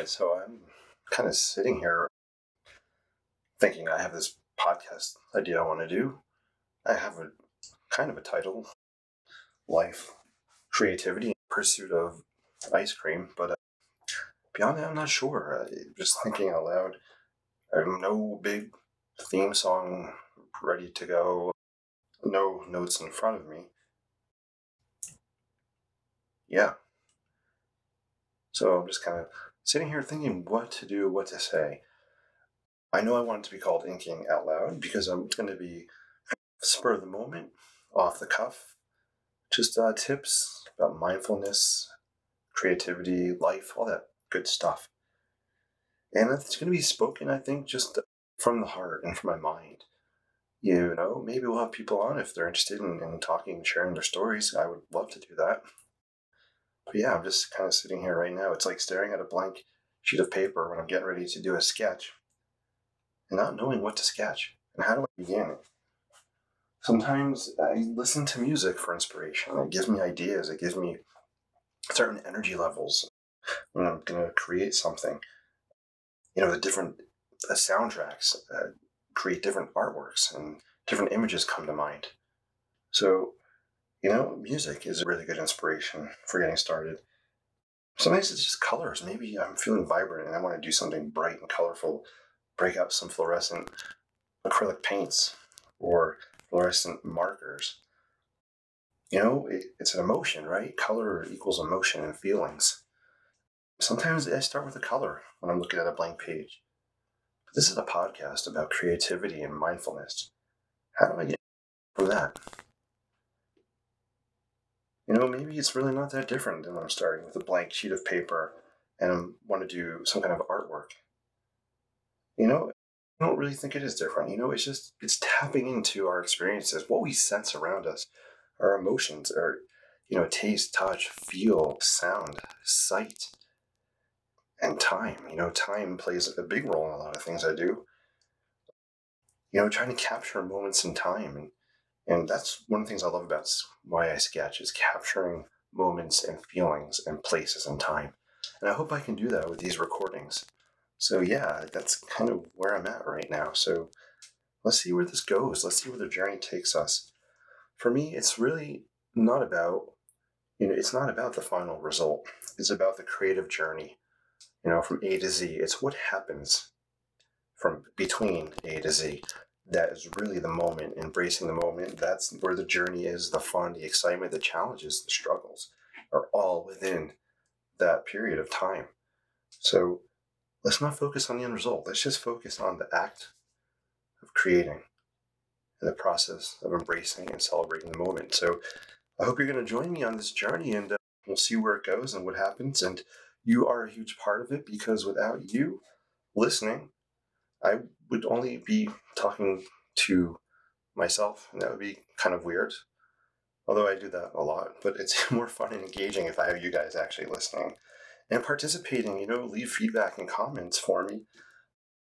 right, so I'm kind of sitting here thinking I have this podcast idea I want to do. I have a kind of a title Life, Creativity, Pursuit of Ice Cream, but uh, beyond that, I'm not sure. Uh, just thinking out loud. I have no big theme song ready to go, no notes in front of me. Yeah. So I'm just kind of sitting here thinking what to do, what to say. I know I want it to be called Inking Out Loud because I'm going to be spur of the moment, off the cuff, just uh, tips about mindfulness, creativity, life, all that good stuff. And it's going to be spoken, I think, just from the heart and from my mind. You know, maybe we'll have people on if they're interested in, in talking and sharing their stories. I would love to do that. But yeah, I'm just kind of sitting here right now. It's like staring at a blank sheet of paper when I'm getting ready to do a sketch and not knowing what to sketch and how do I begin. it. Sometimes I listen to music for inspiration. It gives me ideas, it gives me certain energy levels when I'm going to create something. You know, the different uh, soundtracks uh, create different artworks and different images come to mind. So you know, music is a really good inspiration for getting started. Sometimes it's just colors. Maybe I'm feeling vibrant and I want to do something bright and colorful, break out some fluorescent acrylic paints or fluorescent markers. You know, it, it's an emotion, right? Color equals emotion and feelings. Sometimes I start with a color when I'm looking at a blank page. But this is a podcast about creativity and mindfulness. How do I get from that? You know, maybe it's really not that different than when I'm starting with a blank sheet of paper and I want to do some kind of artwork. You know, I don't really think it is different. You know, it's just, it's tapping into our experiences, what we sense around us, our emotions, our, you know, taste, touch, feel, sound, sight, and time. You know, time plays a big role in a lot of things I do. You know, trying to capture moments in time and and that's one of the things I love about why I sketch is capturing moments and feelings and places and time. And I hope I can do that with these recordings. So yeah, that's kind of where I'm at right now. So let's see where this goes. Let's see where the journey takes us. For me, it's really not about, you know, it's not about the final result. It's about the creative journey, you know, from A to Z. It's what happens from between A to Z that is really the moment, embracing the moment. That's where the journey is, the fun, the excitement, the challenges, the struggles are all within that period of time. So let's not focus on the end result. Let's just focus on the act of creating and the process of embracing and celebrating the moment. So I hope you're going to join me on this journey and uh, we'll see where it goes and what happens. And you are a huge part of it because without you listening, I would only be talking to myself, and that would be kind of weird. Although I do that a lot, but it's more fun and engaging if I have you guys actually listening and participating. You know, leave feedback and comments for me.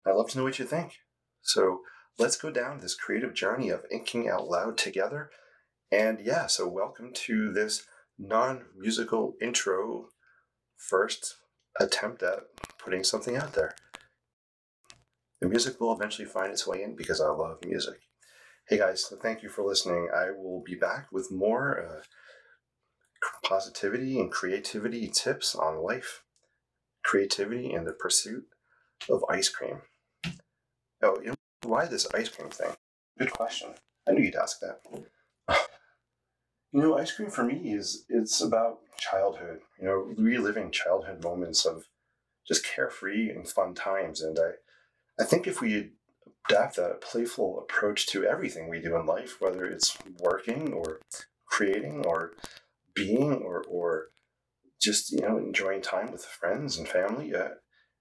I'd love to know what you think. So let's go down this creative journey of inking out loud together. And yeah, so welcome to this non musical intro first attempt at putting something out there. The music will eventually find its way in because I love music. Hey guys, thank you for listening. I will be back with more uh, positivity and creativity tips on life, creativity, and the pursuit of ice cream. Oh, you know, why this ice cream thing? Good question. I knew you'd ask that. you know, ice cream for me is it's about childhood. You know, reliving childhood moments of just carefree and fun times, and I I think if we adapt that playful approach to everything we do in life, whether it's working or creating or being or, or just you know enjoying time with friends and family, uh,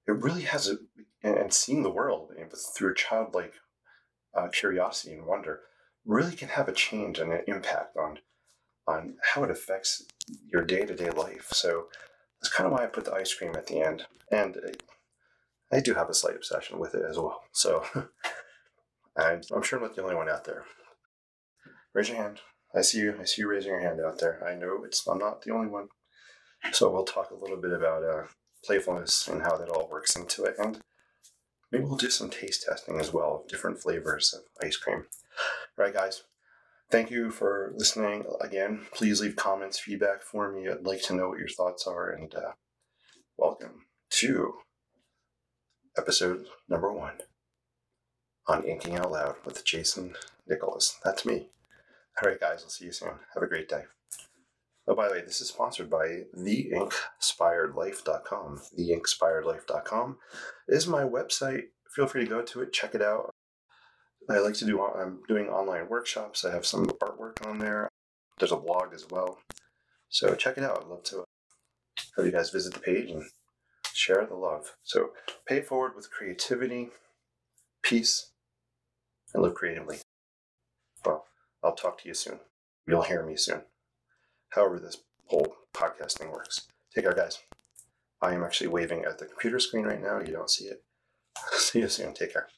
it really has a and seeing the world through a childlike uh, curiosity and wonder really can have a change and an impact on on how it affects your day to day life. So that's kind of why I put the ice cream at the end. And uh, I do have a slight obsession with it as well. So and I'm sure I'm not the only one out there. Raise your hand. I see you. I see you raising your hand out there. I know it's. I'm not the only one. So we'll talk a little bit about uh, playfulness and how that all works into it. And maybe we'll do some taste testing as well of different flavors of ice cream. All right, guys. Thank you for listening again. Please leave comments, feedback for me. I'd like to know what your thoughts are. And uh, welcome to episode number one on Inking Out Loud with Jason Nicholas. That's me. All right, guys, I'll see you soon. Have a great day. Oh, by the way, this is sponsored by theinkspiredlife.com. Theinkspiredlife.com is my website. Feel free to go to it, check it out. I like to do, I'm doing online workshops. I have some artwork on there. There's a blog as well. So check it out. I'd love to have you guys visit the page and share the love. So pay forward with creativity, peace, and live creatively. Well, I'll talk to you soon. You'll hear me soon however this whole podcast thing works. Take care, guys. I am actually waving at the computer screen right now. You don't see it. See you soon. Take care.